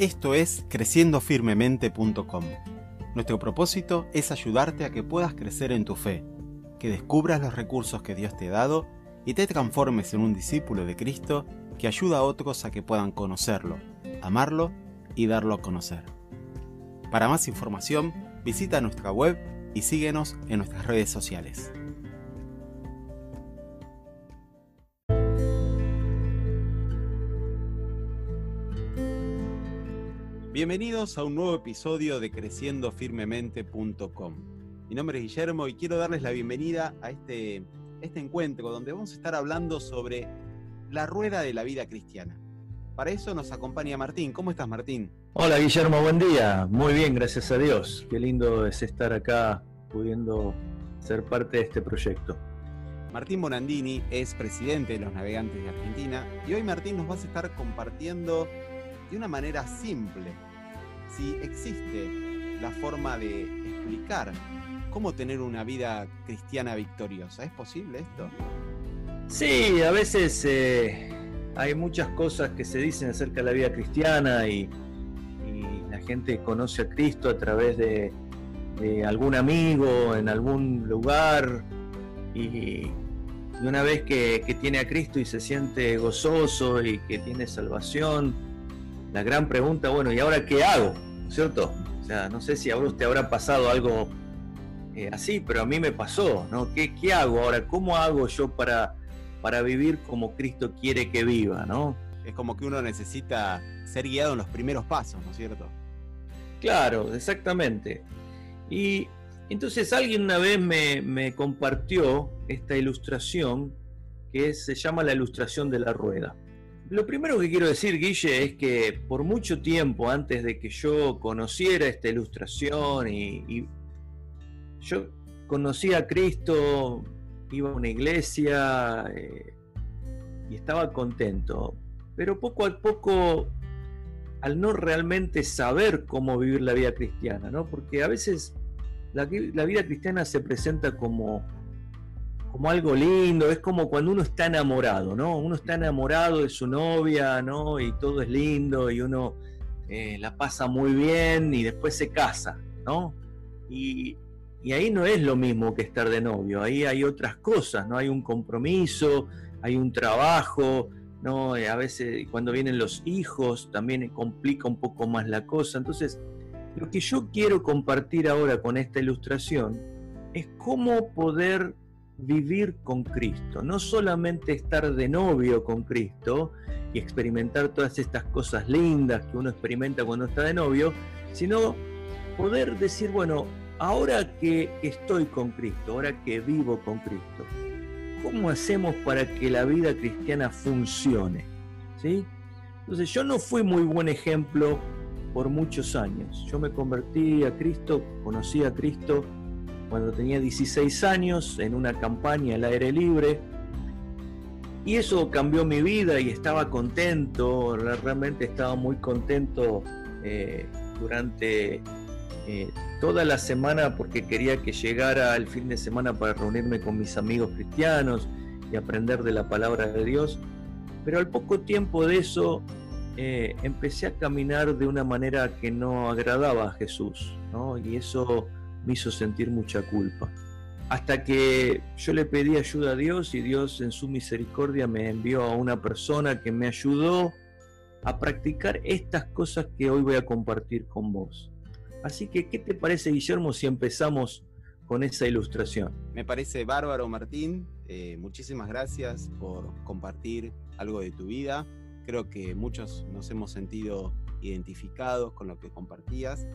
Esto es creciendofirmemente.com. Nuestro propósito es ayudarte a que puedas crecer en tu fe, que descubras los recursos que Dios te ha dado y te transformes en un discípulo de Cristo que ayuda a otros a que puedan conocerlo, amarlo y darlo a conocer. Para más información, visita nuestra web y síguenos en nuestras redes sociales. Bienvenidos a un nuevo episodio de creciendofirmemente.com. Mi nombre es Guillermo y quiero darles la bienvenida a este, este encuentro donde vamos a estar hablando sobre la rueda de la vida cristiana. Para eso nos acompaña Martín. ¿Cómo estás, Martín? Hola, Guillermo, buen día. Muy bien, gracias a Dios. Qué lindo es estar acá pudiendo ser parte de este proyecto. Martín Bonandini es presidente de los Navegantes de Argentina y hoy Martín nos vas a estar compartiendo de una manera simple si existe la forma de explicar cómo tener una vida cristiana victoriosa. ¿Es posible esto? Sí, a veces eh, hay muchas cosas que se dicen acerca de la vida cristiana y, la gente conoce a Cristo a través de, algún amigo en algún lugar y, una vez que, que, tiene a Cristo y se siente gozoso y que tiene salvación, la gran pregunta, bueno, ¿y ahora qué hago? ¿Cierto? O sea, no sé si a vos te habrá pasado algo eh, así, pero a mí me pasó, ¿no? ¿Qué, ¿Qué, hago ahora? ¿Cómo hago yo para, para vivir como Cristo quiere que viva, ¿no? Es como que uno necesita ser guiado en los primeros pasos, ¿no es cierto? Claro, exactamente. Y entonces alguien una vez me, me compartió esta ilustración que se llama la ilustración de la rueda. Lo primero que quiero decir, Guille, es que por mucho tiempo antes de que yo conociera esta ilustración y, yo conocía a Cristo, iba a una iglesia eh, y estaba contento, pero poco a poco, al no realmente saber cómo vivir la vida cristiana, ¿no? porque a veces la vida cristiana se presenta como como algo lindo, es como cuando uno está enamorado, ¿no? Uno está enamorado de su novia, ¿no? Y todo es lindo y uno eh, la pasa muy bien y después se casa, ¿no? Y, ahí no es lo mismo que estar de novio, ahí hay otras cosas, ¿no? Hay un compromiso, hay un trabajo, ¿no? A veces cuando vienen los hijos también complica un poco más la cosa. Entonces, lo que yo quiero compartir ahora con esta ilustración es cómo poder vivir con Cristo, no solamente estar de novio con Cristo y experimentar todas estas cosas lindas que uno experimenta cuando está de novio, sino poder decir, bueno, ahora que estoy con Cristo, ahora que vivo con Cristo, ¿cómo hacemos para que la vida cristiana funcione? ¿Sí? Entonces yo no fui muy buen ejemplo por muchos años. Yo me convertí a Cristo, conocí a Cristo cuando tenía 16 años en una campaña al aire libre. Y eso cambió mi vida y estaba contento, realmente estaba muy contento eh, durante eh, toda la semana porque quería que llegara el fin de semana para reunirme con mis amigos cristianos y aprender de la palabra de Dios. Pero al poco tiempo de eso eh, empecé a caminar de una manera que no agradaba a Jesús, ¿no? Y eso me hizo sentir mucha culpa. Hasta que yo le pedí ayuda a Dios y Dios en su misericordia me envió a una persona que me ayudó a practicar estas cosas que hoy voy a compartir con vos. Así que, ¿qué te parece, Guillermo, si empezamos con esa ilustración? Me parece bárbaro, Martín. Eh, muchísimas gracias por compartir algo de tu vida. Creo que muchos nos hemos sentido identificados con lo que compartías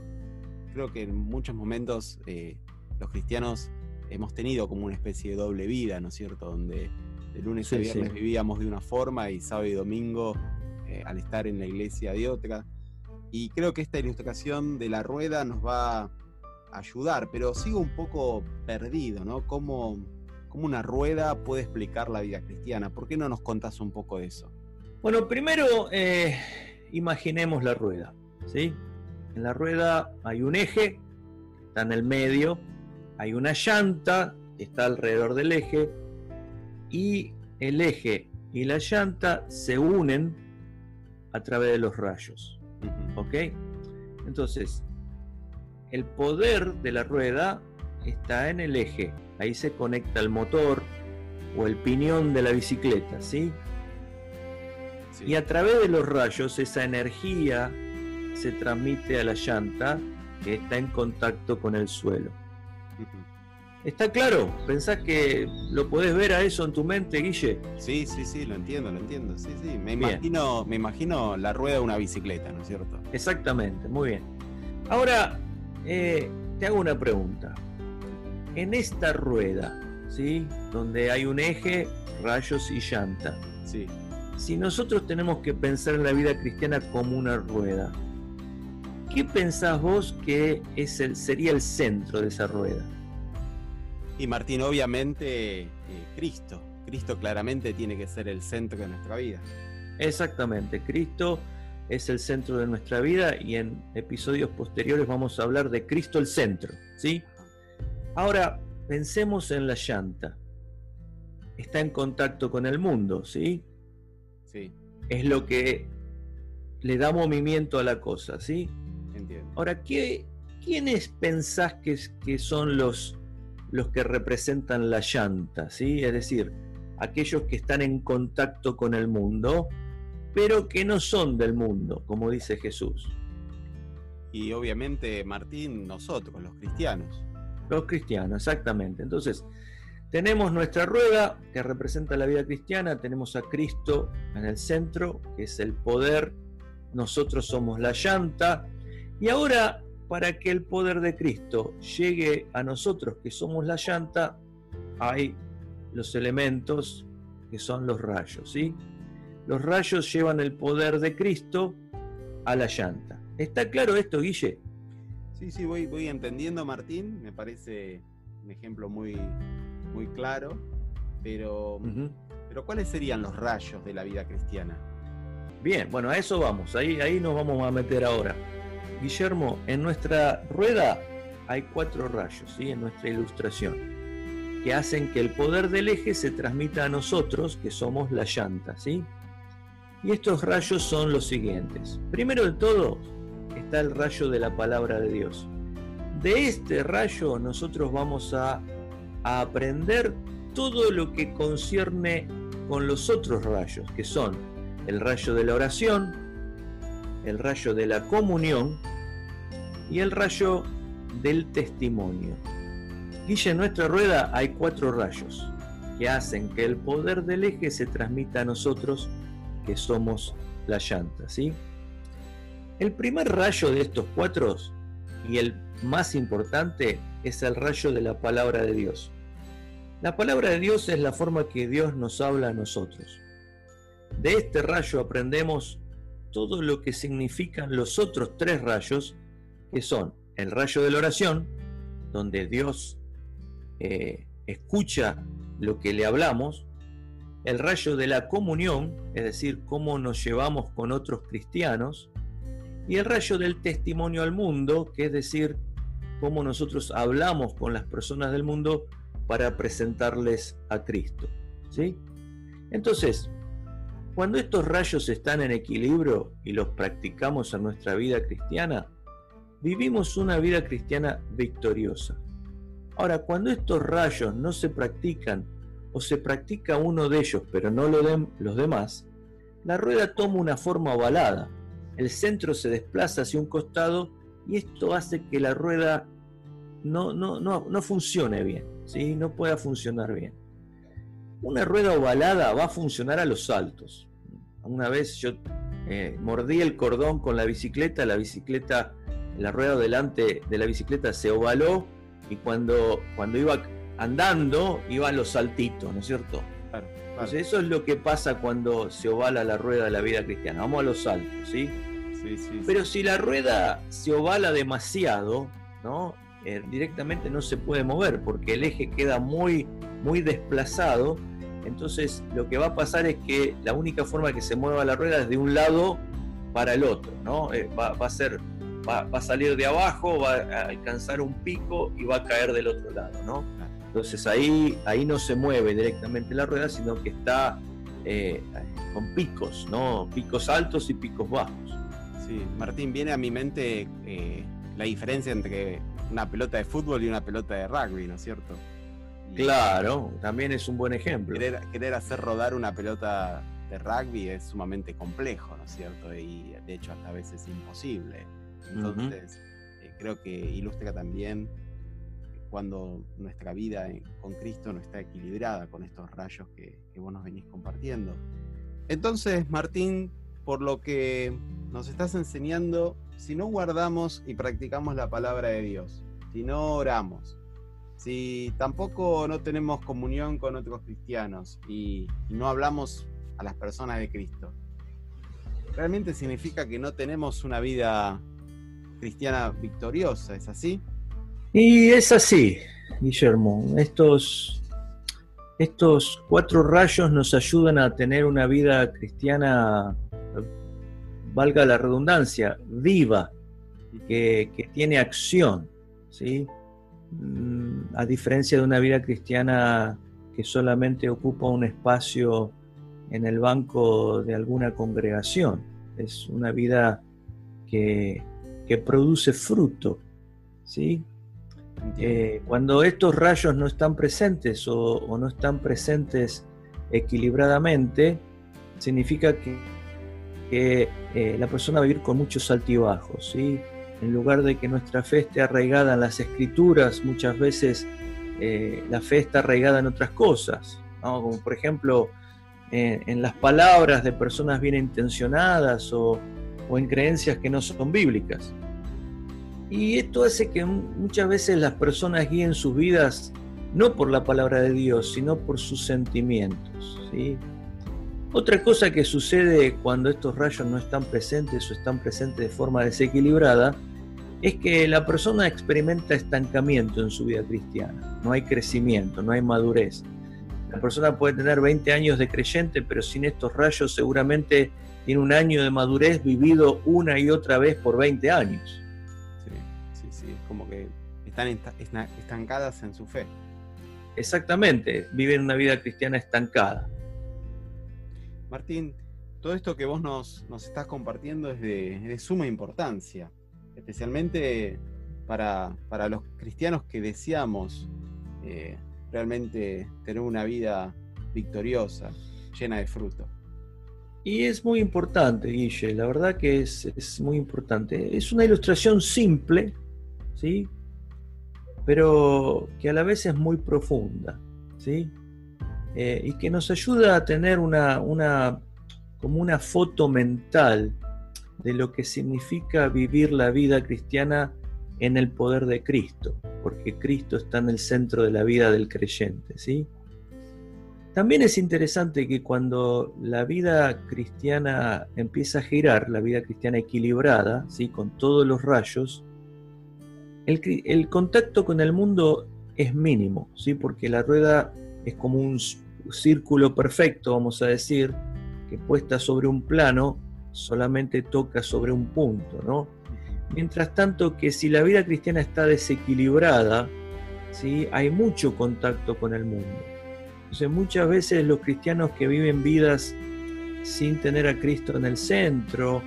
creo que en muchos momentos eh, los cristianos hemos tenido como una especie de doble vida, ¿no es cierto? Donde de lunes a viernes vivíamos de una forma y sábado y domingo eh, al estar en la iglesia de otra. Y creo que esta ilustración de la rueda nos va a ayudar, pero sigo un poco perdido, ¿no? ¿Cómo, cómo una rueda puede explicar la vida cristiana? ¿Por qué no nos contás un poco de eso? Bueno, primero eh, imaginemos la rueda, ¿sí? En la rueda hay un eje, está en el medio, hay una llanta, está alrededor del eje, y el eje y la llanta se unen a través de los rayos. ¿Ok? Entonces, el poder de la rueda está en el eje. Ahí se conecta el motor o el piñón de la bicicleta, ¿sí? Y a través de los rayos esa energía se transmite a la llanta que está en contacto con el suelo. ¿Está claro? ¿Pensás que lo podés ver a eso en tu mente, Guille? Sí, sí, sí, lo entiendo, lo entiendo. Sí, sí. Me imagino, me imagino la rueda de una bicicleta, ¿no es cierto? Exactamente, muy bien. Ahora, eh, te hago una pregunta. En esta rueda, ¿sí? Donde hay un eje, rayos y llanta. Sí. Si nosotros tenemos que pensar en la vida cristiana como una rueda, ¿qué pensás vos que es el, sería el centro de esa rueda? Y Martín, obviamente, eh, Cristo. Cristo claramente tiene que ser el centro de nuestra vida. Exactamente, Cristo es el centro de nuestra vida y en episodios posteriores vamos a hablar de Cristo el centro, ¿sí? Ahora, pensemos en la llanta. Está en contacto con el mundo, ¿sí? Sí. Es lo que le da movimiento a la cosa, ¿sí? Entiendo. Ahora, ¿qué, ¿quiénes pensás que, que son los los que representan la llanta, ¿sí? es decir, aquellos que están en contacto con el mundo, pero que no son del mundo, como dice Jesús. Y obviamente, Martín, nosotros, los cristianos. Los cristianos, exactamente. Entonces, tenemos nuestra rueda que representa la vida cristiana, tenemos a Cristo en el centro, que es el poder, nosotros somos la llanta, y ahora para que el poder de Cristo llegue a nosotros que somos la llanta, hay los elementos que son los rayos, ¿sí? Los rayos llevan el poder de Cristo a la llanta. ¿Está claro esto, Guille? Sí, sí, voy, voy entendiendo, Martín. Me parece un ejemplo muy, muy claro. Pero, pero ¿cuáles serían los rayos de la vida cristiana? Bien, bueno, a eso vamos. Ahí, ahí nos vamos a meter ahora. Guillermo, en nuestra rueda hay cuatro rayos, ¿sí? en nuestra ilustración, que hacen que el poder del eje se transmita a nosotros, que somos la llanta. ¿sí? Y estos rayos son los siguientes. Primero de todo está el rayo de la palabra de Dios. De este rayo nosotros vamos a, a aprender todo lo que concierne con los otros rayos, que son el rayo de la oración, el rayo de la comunión y el rayo del testimonio. Guille, en nuestra rueda hay cuatro rayos que hacen que el poder del eje se transmita a nosotros que somos la llanta, ¿sí? El primer rayo de estos cuatro y el más importante es el rayo de la palabra de Dios. La palabra de Dios es la forma que Dios nos habla a nosotros. De este rayo aprendemos todo lo que significan los otros tres rayos, que son el rayo de la oración, donde Dios eh, escucha lo que le hablamos, el rayo de la comunión, es decir, cómo nos llevamos con otros cristianos, y el rayo del testimonio al mundo, que es decir, cómo nosotros hablamos con las personas del mundo para presentarles a Cristo. ¿sí? Entonces, cuando estos rayos están en equilibrio y los practicamos en nuestra vida cristiana, vivimos una vida cristiana victoriosa. Ahora, cuando estos rayos no se practican o se practica uno de ellos pero no lo los demás, la rueda toma una forma ovalada, el centro se desplaza hacia un costado y esto hace que la rueda no, no, no, no funcione bien, ¿sí? no pueda funcionar bien. Una rueda ovalada va a funcionar a los saltos. Una vez yo eh, mordí el cordón con la bicicleta, la bicicleta, la rueda delante de la bicicleta se ovaló y cuando, cuando iba andando iba a los saltitos, ¿no es cierto? Entonces eso es lo que pasa cuando se ovala la rueda de la vida cristiana. Vamos a los saltos, ¿sí? Sí, sí, Pero si la rueda se ovala demasiado, ¿no? Eh, directamente no se puede mover porque el eje queda muy, muy desplazado entonces lo que va a pasar es que la única forma que se mueva la rueda es de un lado para el otro, ¿no? Eh, va, a ser, va, a salir de abajo, va a alcanzar un pico y va a caer del otro lado, ¿no? Entonces ahí, ahí no se mueve directamente la rueda, sino que está eh, con picos, ¿no? Picos altos y picos bajos. Sí, Martín, viene a mi mente eh, la diferencia entre una pelota de fútbol y una pelota de rugby, ¿no es cierto? Claro, también es un buen ejemplo. Querer, hacer rodar una pelota de rugby es sumamente complejo, ¿no es cierto? Y de hecho hasta a veces imposible. Entonces, eh, creo que ilustra también cuando nuestra vida con Cristo no está equilibrada con estos rayos que, que vos nos venís compartiendo. Entonces, Martín, por lo que nos estás enseñando, si no guardamos y practicamos la palabra de Dios, si no oramos, si tampoco no tenemos comunión con otros cristianos y, no hablamos a las personas de Cristo, realmente significa que no tenemos una vida cristiana victoriosa, ¿es así? Y es así, Guillermo. Estos, estos cuatro rayos nos ayudan a tener una vida cristiana valga la redundancia, viva, que, tiene acción, ¿sí? A diferencia de una vida cristiana que solamente ocupa un espacio en el banco de alguna congregación. Es una vida que, produce fruto. ¿sí? Eh, cuando estos rayos no están presentes o no están presentes equilibradamente, significa que que eh, la persona va a vivir con muchos altibajos. ¿sí? En lugar de que nuestra fe esté arraigada en las escrituras, muchas veces eh, la fe está arraigada en otras cosas, como por ejemplo en las palabras de personas bien intencionadas o, en creencias que no son bíblicas. Y esto hace que muchas veces las personas guíen sus vidas no por la palabra de Dios, sino por sus sentimientos. Otra cosa que sucede cuando estos rayos no están presentes o están presentes de forma desequilibrada es que la persona experimenta estancamiento en su vida cristiana. No hay crecimiento, no hay madurez. La persona puede tener 20 años de creyente, pero sin estos rayos seguramente tiene un año de madurez vivido una y otra vez por 20 años. Sí, sí, sí, es como que están estancadas en su fe. Exactamente, viven una vida cristiana estancada. Martín, todo esto que vos nos, estás compartiendo es de, suma importancia, especialmente para, los cristianos que deseamos eh, realmente tener una vida victoriosa, llena de fruto. Y es muy importante, Guille, la verdad que es, es, muy importante. Es una ilustración simple, ¿sí? Pero que a la vez es muy profunda, ¿sí? Eh, y que nos ayuda a tener una, una, como una foto mental de lo que significa vivir la vida cristiana en el poder de Cristo, porque Cristo está en el centro de la vida del creyente, ¿sí? También es interesante que cuando la vida cristiana empieza a girar, la vida cristiana equilibrada, ¿sí? con todos los rayos, el, el contacto con el mundo es mínimo, ¿sí? porque la rueda es como un círculo perfecto, vamos a decir, que puesta sobre un plano, solamente toca sobre un punto, ¿no? Mientras tanto que si la vida cristiana está desequilibrada, ¿sí? hay mucho contacto con el mundo. Entonces muchas veces los cristianos que viven vidas sin tener a Cristo en el centro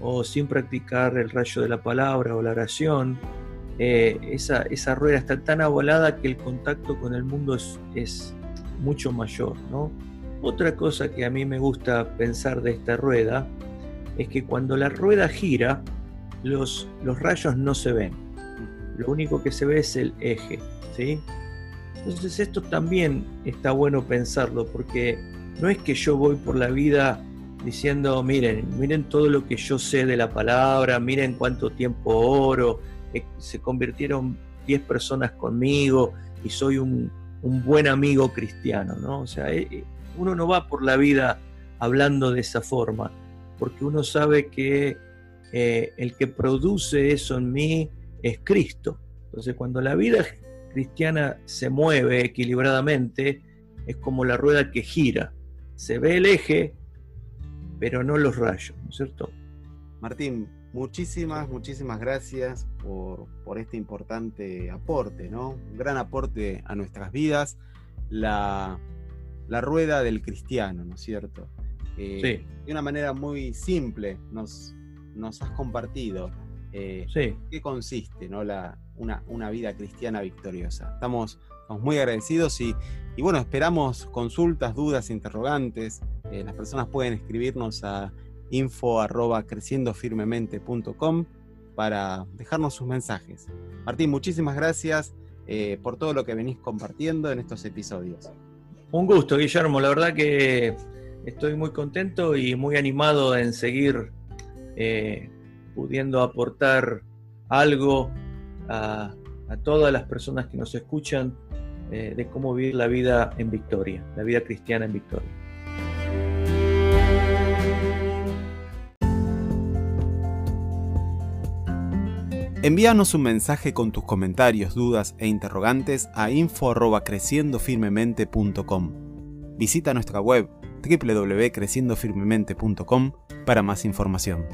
o sin practicar el rayo de la palabra o la oración, eh, esa, rueda está tan abolada que el contacto con el mundo es mucho mayor. ¿no? Otra cosa que a mí me gusta pensar de esta rueda es que cuando la rueda gira, los, los rayos no se ven. Lo único que se ve es el eje. ¿sí? Entonces esto también está bueno pensarlo porque no es que yo voy por la vida diciendo, miren, miren todo lo que yo sé de la palabra, miren cuánto tiempo oro, eh, se convirtieron 10 personas conmigo y soy un, un buen amigo cristiano, ¿no? O sea, eh, eh, uno no va por la vida hablando de esa forma, porque uno sabe que eh, el que produce eso en mí es Cristo. Entonces, cuando la vida cristiana se mueve equilibradamente, es como la rueda que gira. Se ve el eje, pero no los rayos, ¿no es cierto? Martín, Muchísimas, muchísimas gracias por, este importante aporte, ¿no? Un gran aporte a nuestras vidas, la, rueda del cristiano, ¿no es cierto? Eh, de una manera muy simple nos, nos has compartido eh, qué consiste ¿no? La, una, vida cristiana victoriosa. Estamos, muy agradecidos y, bueno, esperamos consultas, dudas, interrogantes. Eh, las personas pueden escribirnos a info para dejarnos sus mensajes. Martín, muchísimas gracias eh, por todo lo que venís compartiendo en estos episodios. Un gusto, Guillermo. La verdad que estoy muy contento y muy animado en seguir eh, pudiendo aportar algo a, todas las personas que nos escuchan eh, de cómo vivir la vida en victoria, la vida cristiana en victoria. Envíanos un mensaje con tus comentarios, dudas e interrogantes a info@creciendofirmemente.com. Visita nuestra web www.creciendofirmemente.com para más información.